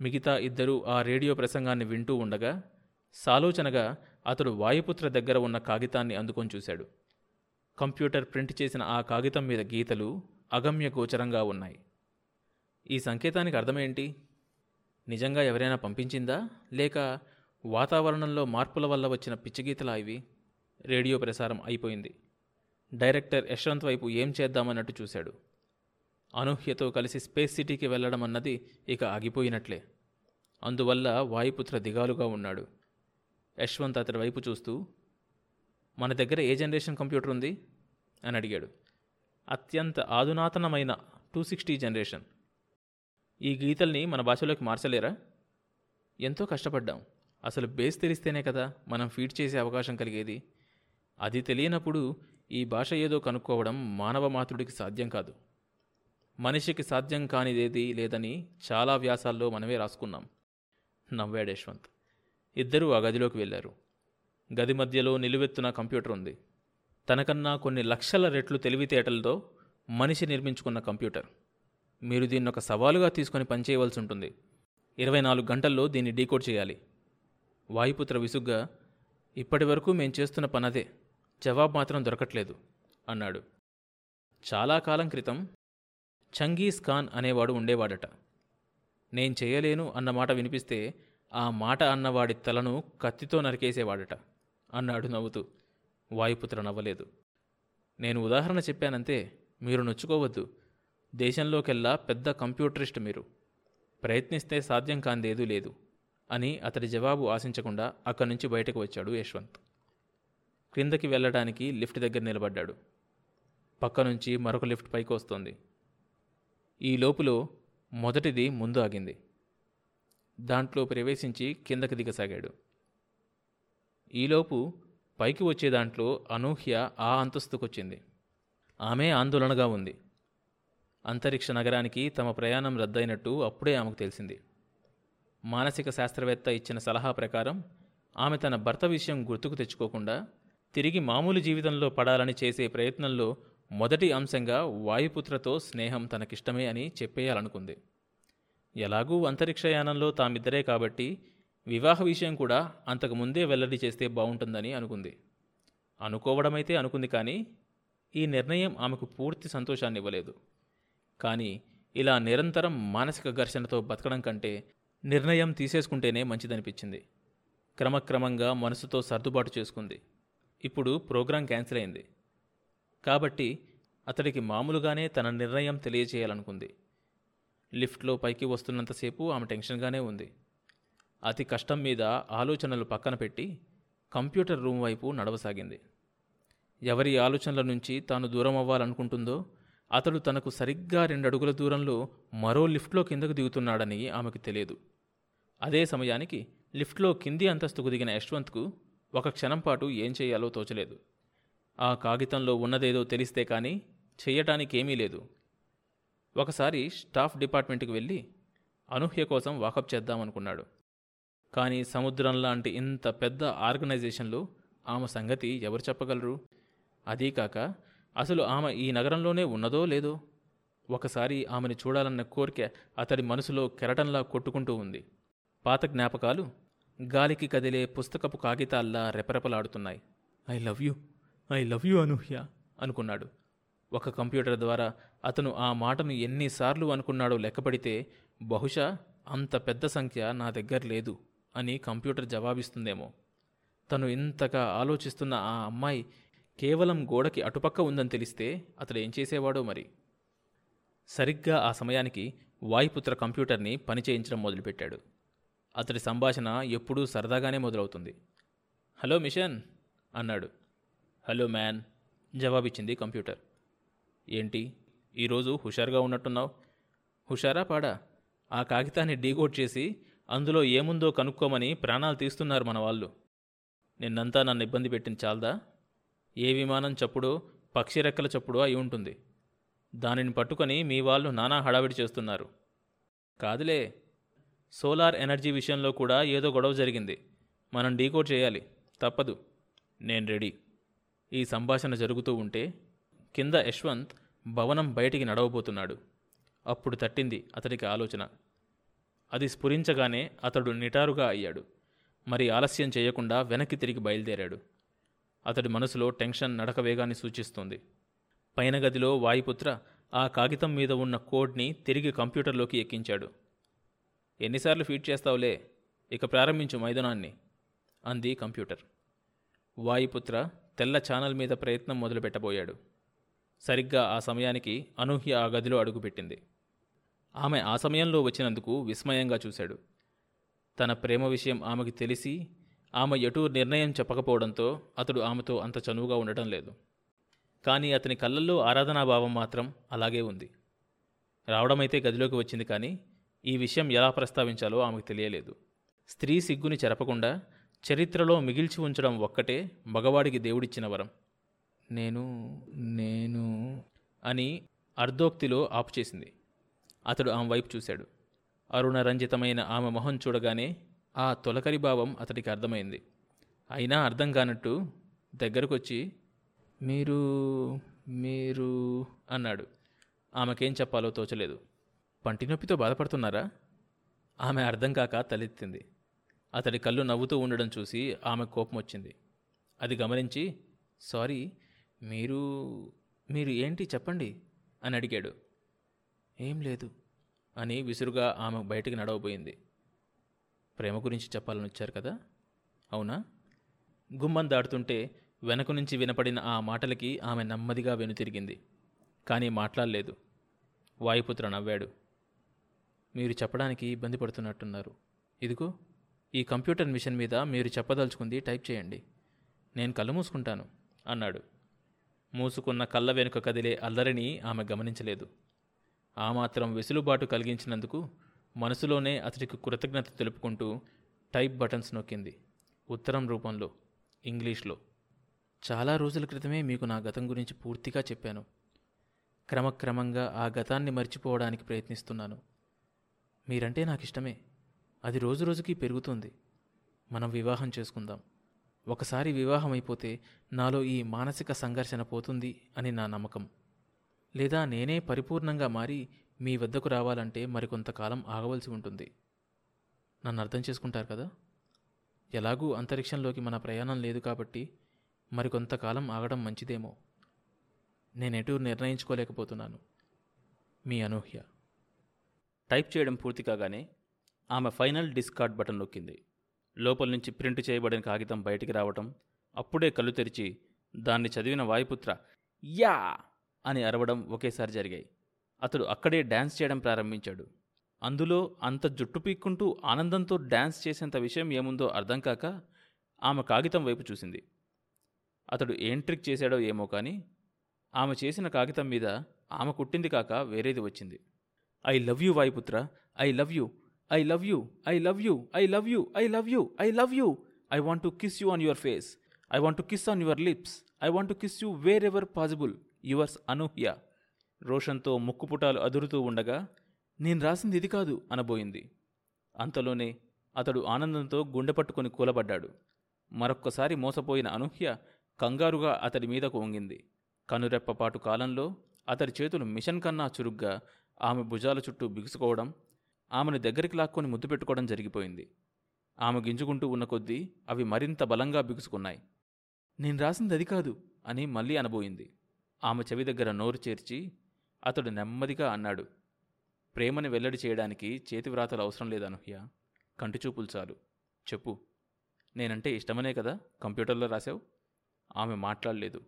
మిగతా ఇద్దరూ ఆ రేడియో ప్రసంగాన్ని వింటూ ఉండగా సాలోచనగా అతడు వాయుపుత్ర దగ్గర ఉన్న కాగితాన్ని అందుకొని చూశాడు. కంప్యూటర్ ప్రింట్ చేసిన ఆ కాగితం మీద గీతలు అగమ్య గోచరంగా ఉన్నాయి. ఈ సంకేతానికి అర్థమేంటి? నిజంగా ఎవరైనా పంపించిందా? లేక వాతావరణంలో మార్పుల వల్ల వచ్చిన పిచ్చిగీతలా ఇవి? రేడియో ప్రసారం అయిపోయింది. డైరెక్టర్ యశ్వంత్ వైపు ఏం చేద్దామన్నట్టు చూశాడు. అనూహ్యతో కలిసి స్పేస్ సిటీకి వెళ్ళడం అన్నది ఇక ఆగిపోయినట్లే. అందువల్ల వాయుపుత్ర దిగాలుగా ఉన్నాడు. యశ్వంత్ అతడి వైపు చూస్తూ మన దగ్గర ఏ జనరేషన్ కంప్యూటర్ ఉంది? అని అడిగాడు. అత్యంత ఆధునాతనమైన టూ సిక్స్టీ జనరేషన్. ఈ గీతల్ని మన భాషలోకి మార్చలేరా? ఎంతో కష్టపడ్డాం. అసలు బేస్ తెలిస్తేనే కదా మనం ఫీడ్ చేసే అవకాశం కలిగేది. అది తెలియనప్పుడు ఈ భాష ఏదో కనుక్కోవడం మానవ మాతృడికి సాధ్యం కాదు. మనిషికి సాధ్యం కానిదేది లేదని చాలా వ్యాసాల్లో మనమే రాసుకున్నాం. నవ్వాడు యశ్వంత్. ఇద్దరూ ఆ గదిలోకి వెళ్ళారు. గది మధ్యలో నిలువెత్తున కంప్యూటర్ ఉంది. తనకన్నా కొన్ని లక్షల రెట్లు తెలివితేటలతో మనిషి నిర్మించుకున్న కంప్యూటర్. మీరు దీన్ని ఒక సవాలుగా తీసుకొని పనిచేయవలసి ఉంటుంది. ఇరవై నాలుగు గంటల్లో దీన్ని డీకోడ్ చేయాలి. వాయుపుత్ర విసుగ్గా ఇప్పటి వరకు మేము చేస్తున్న పనదే. జవాబు మాత్రం దొరకట్లేదు అన్నాడు. చాలా కాలం క్రితం చంగీస్ ఖాన్ అనేవాడు ఉండేవాడట. నేను చేయలేను అన్న మాట వినిపిస్తే ఆ మాట అన్నవాడి తలను కత్తితో నరికేసేవాడట అన్నాడు నవ్వుతూ. వాయుపుత్ర నవ్వలేదు. నేను ఉదాహరణ చెప్పానంతే మీరు నొచ్చుకోవద్దు. దేశంలోకెల్లా పెద్ద కంప్యూటరిస్ట్ మీరు. ప్రయత్నిస్తే సాధ్యం కాందేదూ లేదు అని అతడి జవాబు ఆశించకుండా అక్కడి నుంచి బయటకు వచ్చాడు యశ్వంత్. క్రిందకి వెళ్ళడానికి లిఫ్ట్ దగ్గర నిలబడ్డాడు. పక్క నుంచి మరొక లిఫ్ట్ పైకి వస్తోంది ఈ లోపులో మొదటిది ముందు ఆగింది. దాంట్లో ప్రవేశించి కిందకి దిగసాగాడు. ఈలోపు పైకి వచ్చే దాంట్లో అనూహ్య ఆ అంతస్తుకొచ్చింది. ఆమె ఆందోళనగా ఉంది. అంతరిక్ష నగరానికి తమ ప్రయాణం రద్దయినట్టు అప్పుడే ఆమెకు తెలిసింది. మానసిక శాస్త్రవేత్త ఇచ్చిన సలహా ప్రకారం ఆమె తన భర్త విషయం గుర్తుకు తెచ్చుకోకుండా తిరిగి మామూలు జీవితంలో పడాలని చేసే ప్రయత్నంలో మొదటి అంశంగా వాయుపుత్రతో స్నేహం తనకిష్టమే అని చెప్పేయాలనుకుంది. ఎలాగూ అంతరిక్షయానంలో తామిద్దరే కాబట్టి వివాహ విషయం కూడా అంతకు ముందే వెల్లడి చేస్తే బాగుంటుందని అనుకుంది. అనుకోవడమైతే అనుకుంది కానీ ఈ నిర్ణయం ఆమెకు పూర్తి సంతోషాన్ని ఇవ్వలేదు కానీ ఇలా నిరంతరం మానసిక ఘర్షణతో బతకడం కంటే నిర్ణయం తీసేసుకుంటేనే మంచిదనిపించింది. క్రమక్రమంగా మనసుతో సర్దుబాటు చేసుకుంది. ఇప్పుడు ప్రోగ్రాం క్యాన్సిల్ అయింది. కాబట్టి అతడికి మామూలుగానే తన నిర్ణయం తెలియజేయాలనుకుంది. లిఫ్ట్లో పైకి వస్తున్నంతసేపు ఆమె టెన్షన్గానే ఉంది. అతి కష్టం మీద ఆలోచనలు పక్కన పెట్టి కంప్యూటర్ రూమ్ వైపు నడవసాగింది. ఎవరి ఆలోచనల నుంచి తాను దూరం అవ్వాలనుకుంటుందో అతడు తనకు సరిగ్గా రెండు అడుగుల దూరంలో మరో లిఫ్ట్లో కిందకు దిగుతున్నాడని ఆమెకు తెలియదు. అదే సమయానికి లిఫ్ట్లో కింది అంతస్తుకు దిగిన యశ్వంత్కు ఒక క్షణం పాటు ఏం చేయాలో తోచలేదు. ఆ కాగితంలో ఉన్నదేదో తెలిస్తే కానీ చెయ్యటానికి ఏమీ లేదు. ఒకసారి స్టాఫ్ డిపార్ట్మెంట్కి వెళ్ళి అనూహ్య కోసం వాకప్ చేద్దామనుకున్నాడు. కానీ సముద్రం లాంటి ఇంత పెద్ద ఆర్గనైజేషన్లో ఆమె సంగతి ఎవరు చెప్పగలరు? అదీ కాక అసలు ఆమె ఈ నగరంలోనే ఉన్నదో లేదో? ఒకసారి ఆమెను చూడాలన్న కోరిక అతడి మనసులో కెరటంలా కొట్టుకుంటూ ఉంది. పాత జ్ఞాపకాలు గాలికి కదిలే పుస్తకపు కాగితాల్లా రెపరెపలాడుతున్నాయి. I love you. I love you Anuhya అనుకున్నాడు. ఒక కంప్యూటర్ ద్వారా అతను ఆ మాటను ఎన్నిసార్లు అనుకున్నాడో లెక్కపడితే బహుశా అంత పెద్ద సంఖ్య నా దగ్గర లేదు అని కంప్యూటర్ జవాబిస్తుందేమో. తను ఇంతగా ఆలోచిస్తున్న ఆ అమ్మాయి కేవలం గోడకి అటుపక్క ఉందని తెలిస్తే అతడు ఏం చేసేవాడో మరి? సరిగ్గా ఆ సమయానికి వాయుపుత్ర కంప్యూటర్ని పనిచేయించడం మొదలుపెట్టాడు. అతడి సంభాషణ ఎప్పుడూ సరదాగానే మొదలవుతుంది. హలో మిషన్ అన్నాడు. హలో మ్యాన్ జవాబిచ్చింది కంప్యూటర్. ఏంటి? ఈరోజు హుషారుగా ఉన్నట్టున్నావు? హుషారా పాడా? ఆ కాగితాన్ని డీకోడ్ చేసి అందులో ఏముందో కనుక్కోమని ప్రాణాలు తీస్తున్నారు మన వాళ్ళు. నిన్నంతా నన్ను ఇబ్బంది పెట్టిన చాలదా? ఏ విమానం చప్పుడో పక్షి రెక్కల చప్పుడో అయి ఉంటుంది. దానిని పట్టుకొని మీ వాళ్ళు నానా హడావిడి చేస్తున్నారు. కాదులే. సోలార్ ఎనర్జీ విషయంలో కూడా ఏదో గొడవ జరిగింది. మనం డీకోడ్ చేయాలి. తప్పదు. నేను రెడీ. ఈ సంభాషణ జరుగుతూ ఉంటే కింద యశ్వంత్ భవనం బయటికి నడవబోతున్నాడు. అప్పుడు తట్టింది అతడికి ఆలోచన. అది స్ఫురించగానే అతడు నిటారుగా అయ్యాడు. మరి ఆలస్యం చేయకుండా వెనక్కి తిరిగి బయలుదేరాడు. అతడి మనసులో టెన్షన్ నడక వేగాన్ని సూచిస్తుంది. పైన గదిలో వాయుపుత్ర ఆ కాగితం మీద ఉన్న కోడ్ని తిరిగి కంప్యూటర్లోకి ఎక్కించాడు. ఎన్నిసార్లు ఫీడ్ చేస్తావులే? ఇక ప్రారంభించు మైదానాన్ని అంది కంప్యూటర్. వాయుపుత్ర తెల్ల ఛానల్ మీద ప్రయత్నం మొదలుపెట్టబోయాడు. సరిగ్గా ఆ సమయానికి అనూహ్య ఆ గదిలో అడుగుపెట్టింది ఆమె ఆ సమయంలో వచ్చినందుకు విస్మయంగా చూశాడు. తన ప్రేమ విషయం ఆమెకి తెలిసి ఆమె ఎటూ నిర్ణయం చెప్పకపోవడంతో అతడు ఆమెతో అంత చనువుగా ఉండటం లేదు. కానీ అతని కళ్ళల్లో ఆరాధనాభావం మాత్రం అలాగే ఉంది. రావడమైతే గదిలోకి వచ్చింది కానీ ఈ విషయం ఎలా ప్రస్తావించాలో ఆమెకు తెలియలేదు. స్త్రీ సిగ్గుని చెరపకుండా చరిత్రలో మిగిల్చి ఉంచడం ఒక్కటే మగవాడికి దేవుడిచ్చిన వరం. నేను నేను అని అర్ధోక్తిలో ఆపు చేసింది. అతడు ఆమె వైపు చూశాడు. అరుణరంజితమైన ఆమె మొహం చూడగానే ఆ తొలకరి భావం అతడికి అర్థమైంది. అయినా అర్థం కానట్టు దగ్గరకొచ్చి మీరు మీరు అన్నాడు. ఆమెకేం చెప్పాలో తోచలేదు. పంటి నొప్పితో బాధపడుతున్నారా? ఆమె అర్థం కాక తలెత్తింది. అతడి కళ్ళు నవ్వుతూ ఉండడం చూసి ఆమె కోపం వచ్చింది. అది గమనించి సారీ మీరు మీరు ఏంటి చెప్పండి? అని అడిగాడు. ఏం లేదు అని విసురుగా ఆమె బయటికి నడవబోయింది. ప్రేమ గురించి చెప్పాలని వచ్చారు కదా? అవునా? గుమ్మం దాటుతుంటే వెనక నుంచి వినపడిన ఆ మాటలకి ఆమె నెమ్మదిగా వెనుతిరిగింది. కానీ మాట్లాడలేదు. వాయుపుత్ర నవ్వాడు. మీరు చెప్పడానికి ఇబ్బంది పడుతున్నట్టున్నారు. ఇదిగో ఈ కంప్యూటర్ మిషన్ మీద మీరు చెప్పదలుచుకుంది టైప్ చేయండి. నేను కళ్ళు మూసుకుంటాను అన్నాడు. మూసుకున్న కళ్ళ వెనుక కదిలే అల్లరిని ఆమె గమనించలేదు. ఆ మాత్రం వెసులుబాటు కలిగించినందుకు మనసులోనే అతడికి కృతజ్ఞత తెలుపుకుంటూ టైప్ బటన్స్ నొక్కింది ఉత్తరం రూపంలో ఇంగ్లీష్లో. చాలా రోజుల క్రితమే మీకు నా గతం గురించి పూర్తిగా చెప్పాను. క్రమక్రమంగా ఆ గతాన్ని మర్చిపోవడానికి ప్రయత్నిస్తున్నాను. మీరంటే నాకు ఇష్టమే అది రోజు రోజుకి పెరుగుతుంది. మనం వివాహం చేసుకుందాం. ఒకసారి వివాహం అయిపోతే నాలో ఈ మానసిక సంఘర్షణ పోతుంది అని నా నమ్మకం. లేదా నేనే పరిపూర్ణంగా మారి మీ వద్దకు రావాలంటే మరికొంతకాలం ఆగవలసి ఉంటుంది. నన్ను అర్థం చేసుకుంటారు కదా? ఎలాగూ అంతరిక్షంలోకి మన ప్రయాణం లేదు కాబట్టి మరికొంతకాలం ఆగడం మంచిదేమో. నేనెటూ నిర్ణయించుకోలేకపోతున్నాను. మీ అనూహ్య. టైప్ చేయడం పూర్తి కాగానే ఆమె ఫైనల్ డిస్కార్డ్ బటన్ నొక్కింది. లోపల నుంచి ప్రింట్ చేయబడిన కాగితం బయటికి రావటం అప్పుడే కళ్ళు తెరిచి దాన్ని చదివిన వాయుపుత్ర యా! అని అరవడం ఒకేసారి జరిగాయి. అతడు అక్కడే డ్యాన్స్ చేయడం ప్రారంభించాడు. అందులో అంత జుట్టు పీక్కుంటూ ఆనందంతో డ్యాన్స్ చేసేంత విషయం ఏముందో అర్థం కాక ఆమె కాగితం వైపు చూసింది. అతడు ఏం ట్రిక్ చేశాడో ఏమో కానీ ఆమె చేసిన కాగితం మీద ఆమె కుట్టింది కాక వేరేది వచ్చింది. I love you Vayuputra I love you! I love you I love you I love you I love you I love you I want to kiss you on your face I want to kiss on your lips I want to kiss you wherever possible yours Anuhya రోషన్తో ముక్కుపుటాలు అదురుతూ ఉండగా నేను రాసింది ఇది కాదు అనబోయింది. అంతలోనే అతడు ఆనందంతో గుండె పట్టుకుని కూలబడ్డాడు. మరొక్కసారి మోసపోయిన అనూహ్య కంగారుగా అతడి మీదకు వంగింది. కనురెప్పపాటు కాలంలో అతడి చేతులు మిషన్ కన్నా చురుగ్గా ఆమె భుజాల చుట్టూ బిగుసుకోవడం ఆమెను దగ్గరికి లాక్కొని ముద్దు పెట్టుకోవడం జరిగిపోయింది. ఆమె గింజుకుంటూ ఉన్న కొద్దీ అవి మరింత బలంగా బిగుసుకున్నాయి. నేను రాసింది అది కాదు అని మళ్ళీ అనబోయింది. ఆమె చెవి దగ్గర నోరు చేర్చి అతడు నెమ్మదిగా అన్నాడు. ప్రేమని వెల్లడి చేయడానికి చేతివ్రాతలు అవసరం లేదు అనూహ్య. కంటిచూపులు చాలు. చెప్పు. నేనంటే ఇష్టమనే కదా కంప్యూటర్లో రాశావు ఆమె మాట్లాడలేదు.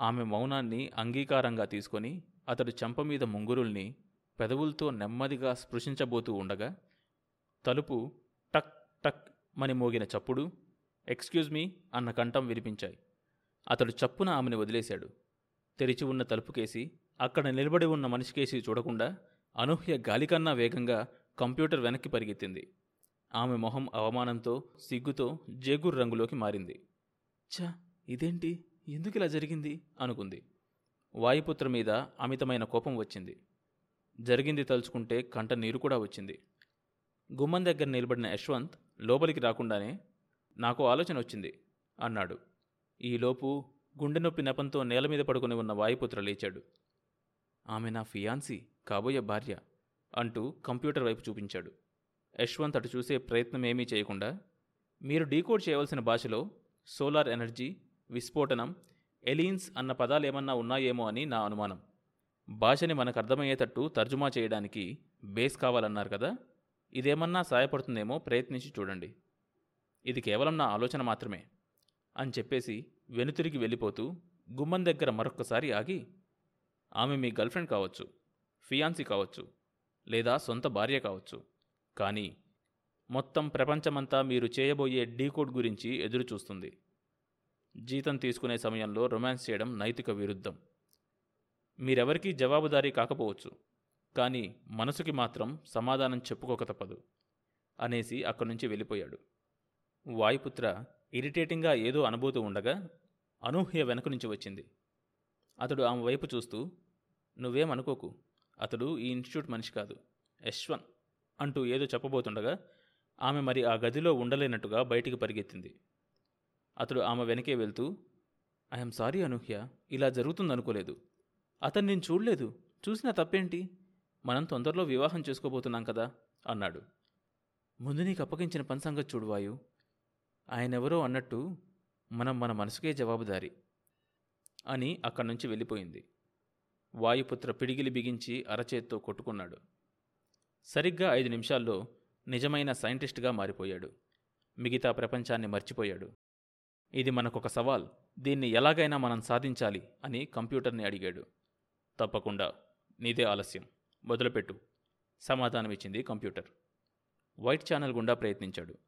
ఆమె మౌనాన్ని అంగీకారంగా తీసుకొని అతడు చెంప మీద ముంగురుల్ని పెదవులతో నెమ్మదిగా స్పృశించబోతూ ఉండగా తలుపు టక్ టక్ మని మోగిన చప్పుడు ఎక్స్క్యూజ్ మీ అన్న కంఠం వినిపించాయి. అతడు చప్పున ఆమెను వదిలేశాడు. తెరిచి ఉన్న తలుపుకేసి అక్కడ నిలబడి ఉన్న మనిషికేసి చూడకుండా అనూహ్య గాలికన్నా వేగంగా కంప్యూటర్ వెనక్కి పరిగెత్తింది. ఆమె మొహం అవమానంతో సిగ్గుతో జేగుర్ రంగులోకి మారింది. ఛ! ఇదేంటి? ఎందుకు ఇలా జరిగింది? అనుకుంది. వాయుపుత్ర మీద అమితమైన కోపం వచ్చింది. జరిగింది తలుచుకుంటే కంట నీరు కూడా వచ్చింది. గుమ్మం దగ్గర నిలబడిన యశ్వంత్ లోపలికి రాకుండానే నాకు ఆలోచన వచ్చింది అన్నాడు. ఈలోపు గుండె నొప్పి నెపంతో నేల మీద పడుకుని ఉన్న వాయుపుత్ర లేచాడు. ఆమె నా ఫియాన్సీ కాబోయే భార్య అంటూ కంప్యూటర్ వైపు చూపించాడు. యశ్వంత్ అటు చూసే ప్రయత్నం ఏమీ చేయకుండా మీరు డీకోడ్ చేయవలసిన భాషలో సోలార్ ఎనర్జీ విస్ఫోటనం ఎలీన్స్ అన్న పదాలు ఏమన్నా ఉన్నాయేమో అని నా అనుమానం. భాషని మనకు అర్థమయ్యేటట్టు తర్జుమా చేయడానికి బేస్ కావాలన్నారు కదా? ఇదేమన్నా సాయపడుతుందేమో ప్రయత్నించి చూడండి. ఇది కేవలం నా ఆలోచన మాత్రమే అని చెప్పేసి వెనుతిరిగి వెళ్ళిపోతూ గుమ్మం దగ్గర మరొక్కసారి ఆగి ఆమె మీ గర్ల్ఫ్రెండ్ కావచ్చు ఫియాన్సీ కావచ్చు లేదా సొంత భార్య కావచ్చు. కానీ మొత్తం ప్రపంచమంతా మీరు చేయబోయే డీకోడ్ గురించి ఎదురుచూస్తుంది. జీతం తీసుకునే సమయంలో రొమాన్స్ చేయడం నైతిక విరుద్ధం. మీరెవరికీ జవాబుదారీ కాకపోవచ్చు కానీ మనసుకి మాత్రం సమాధానం చెప్పుకోక తప్పదు అనేసి అక్కడి నుంచి వెళ్ళిపోయాడు. వాయుపుత్ర ఇరిటేటింగ్గా ఏదో అనుభూతి ఉండగా అనూహ్య వెనక నుంచి వచ్చింది. అతడు ఆమె వైపు చూస్తూ నువ్వేం అనుకోకు అతడు ఈ ఇన్స్టిట్యూట్ మనిషి కాదు యశ్వన్ అంటూ ఏదో చెప్పబోతుండగా ఆమె మరి ఆ గదిలో ఉండలేనట్టుగా బయటికి పరిగెత్తింది. అతడు ఆమె వెనకే వెళ్తూ ఐఎమ్ సారీ అనూహ్య ఇలా జరుగుతుందనుకోలేదు. అతను నేను చూడలేదు. చూసినా తప్పేంటి? మనం తొందరలో వివాహం చేసుకోబోతున్నాం కదా అన్నాడు. ముందు నీకు అప్పగించిన పని సంగతి చూడు వాయు. ఆయనెవరో అన్నట్టు మనం మన మనసుకే జవాబుదారి అని అక్కడి నుంచి వెళ్ళిపోయింది. వాయుపుత్ర పిడిగిలి బిగించి అరచేత్తో కొట్టుకున్నాడు. సరిగ్గా ఐదు నిమిషాల్లో నిజమైన సైంటిస్ట్గా మారిపోయాడు. మిగతా ప్రపంచాన్ని మర్చిపోయాడు. ఇది మనకొక సవాల్. దీన్ని ఎలాగైనా మనం సాధించాలి అని కంప్యూటర్ని అడిగాడు. తప్పకుండా. నీదే ఆలస్యం. మొదలుపెట్టు. సమాధానమిచ్చింది కంప్యూటర్. వైట్ ఛానల్ గుండా ప్రయత్నించాడు.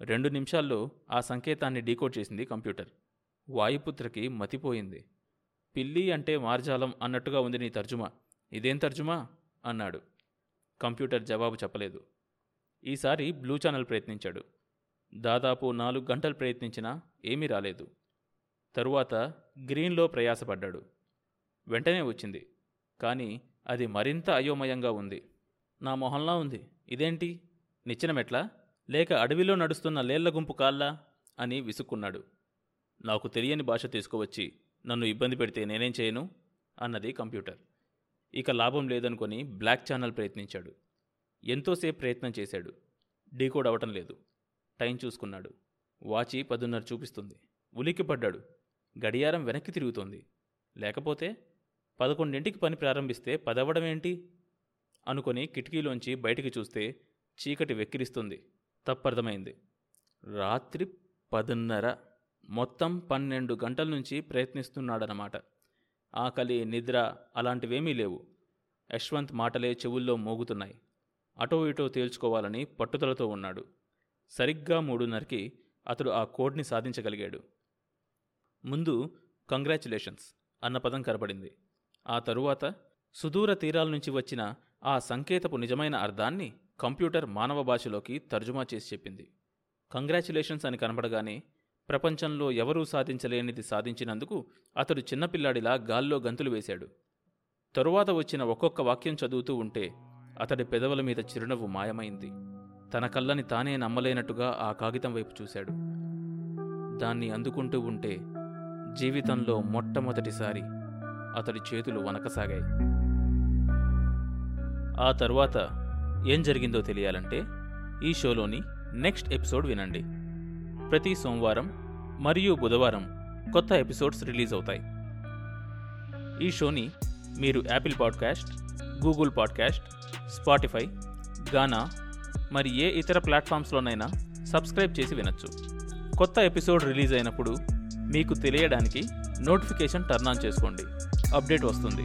రెండు నిమిషాల్లో ఆ సంకేతాన్ని డీకోడ్ చేసింది కంప్యూటర్. వాయుపుత్రకి మతిపోయింది. పిల్లి అంటే మార్జాలం అన్నట్టుగా ఉంది నీ తర్జుమా. ఇదేం తర్జుమా? అన్నాడు. కంప్యూటర్ జవాబు చెప్పలేదు. ఈసారి బ్లూ ఛానల్ ప్రయత్నించాడు. దాదాపు నాలుగు గంటలు ప్రయత్నించినా ఏమీ రాలేదు. తరువాత గ్రీన్లో ప్రయాసపడ్డాడు. వెంటనే వచ్చింది. కానీ అది మరింత అయోమయంగా ఉంది. నా మొహంలా ఉంది. ఇదేంటి? నిచ్చినమెట్లా? లేక అడవిలో నడుస్తున్న లేళ్ళ గుంపు కాల్లా అని విసుక్కున్నాడు. నాకు తెలియని భాష తీసుకువచ్చి నన్ను ఇబ్బంది పెడితే నేనేం చేయను? అన్నది కంప్యూటర్. ఇక లాభం లేదనుకొని బ్లాక్ ఛానల్ ప్రయత్నించాడు. ఎంతోసేపు ప్రయత్నం చేశాడు. డీకోడ్ అవటం లేదు. టైం చూసుకున్నాడు. వాచి పదున్నర చూపిస్తుంది. ఉలిక్కిపడ్డాడు. గడియారం వెనక్కి తిరుగుతోంది. లేకపోతే పదకొండింటికి పని ప్రారంభిస్తే పదవడమేంటి? అనుకొని కిటికీలోంచి బయటికి చూస్తే చీకటి వెక్కిరిస్తుంది. తప్పర్థమైంది. రాత్రి పదున్నర. మొత్తం పన్నెండు గంటల నుంచి ప్రయత్నిస్తున్నాడనమాట ఆకలి నిద్ర అలాంటివేమీ లేవు. యశ్వంత్ మాటలే చెవుల్లో మోగుతున్నాయి. అటో ఇటో తేల్చుకోవాలని పట్టుదలతో ఉన్నాడు. సరిగ్గా మూడున్నరకి అతడు ఆ కోడ్ని సాధించగలిగాడు. ముందు కంగ్రాచులేషన్స్ అన్న పదం కనబడింది ఆ తరువాత సుదూర తీరాల నుంచి వచ్చిన ఆ సంకేతపు నిజమైన అర్థాన్ని కంప్యూటర్ మానవ భాషలోకి తర్జుమా చేసి చెప్పింది. కంగ్రాచులేషన్స్ అని కనపడగానే ప్రపంచంలో ఎవరూ సాధించలేనిది సాధించినందుకు అతడు చిన్నపిల్లాడిలా గాల్లో గంతులు వేశాడు. తరువాత వచ్చిన ఒక్కొక్క వాక్యం చదువుతూ ఉంటే అతడి పెదవుల మీద చిరునవ్వు మాయమైంది. తన కళ్ళని తానే నమ్మలేనట్టుగా ఆ కాగితం వైపు చూశాడు. దాన్ని అందుకుంటూ ఉంటే జీవితంలో మొట్టమొదటిసారి అతడి చేతులు వనకసాగాయి ఆ తరువాత ఏం జరిగిందో తెలియాలంటే ఈ షోలోని నెక్స్ట్ ఎపిసోడ్ వినండి. ప్రతి సోమవారం మరియు బుధవారం కొత్త ఎపిసోడ్స్ రిలీజ్ అవుతాయి. ఈ షోని మీరు Apple podcast Google podcast Spotify Gaana మరి ఏ ఇతర ప్లాట్ఫామ్స్లోనైనా సబ్స్క్రైబ్ చేసి వినొచ్చు. కొత్త ఎపిసోడ్ రిలీజ్ అయినప్పుడు మీకు తెలియడానికి నోటిఫికేషన్ టర్న్ ఆన్ చేసుకోండి. అప్డేట్ వస్తుంది.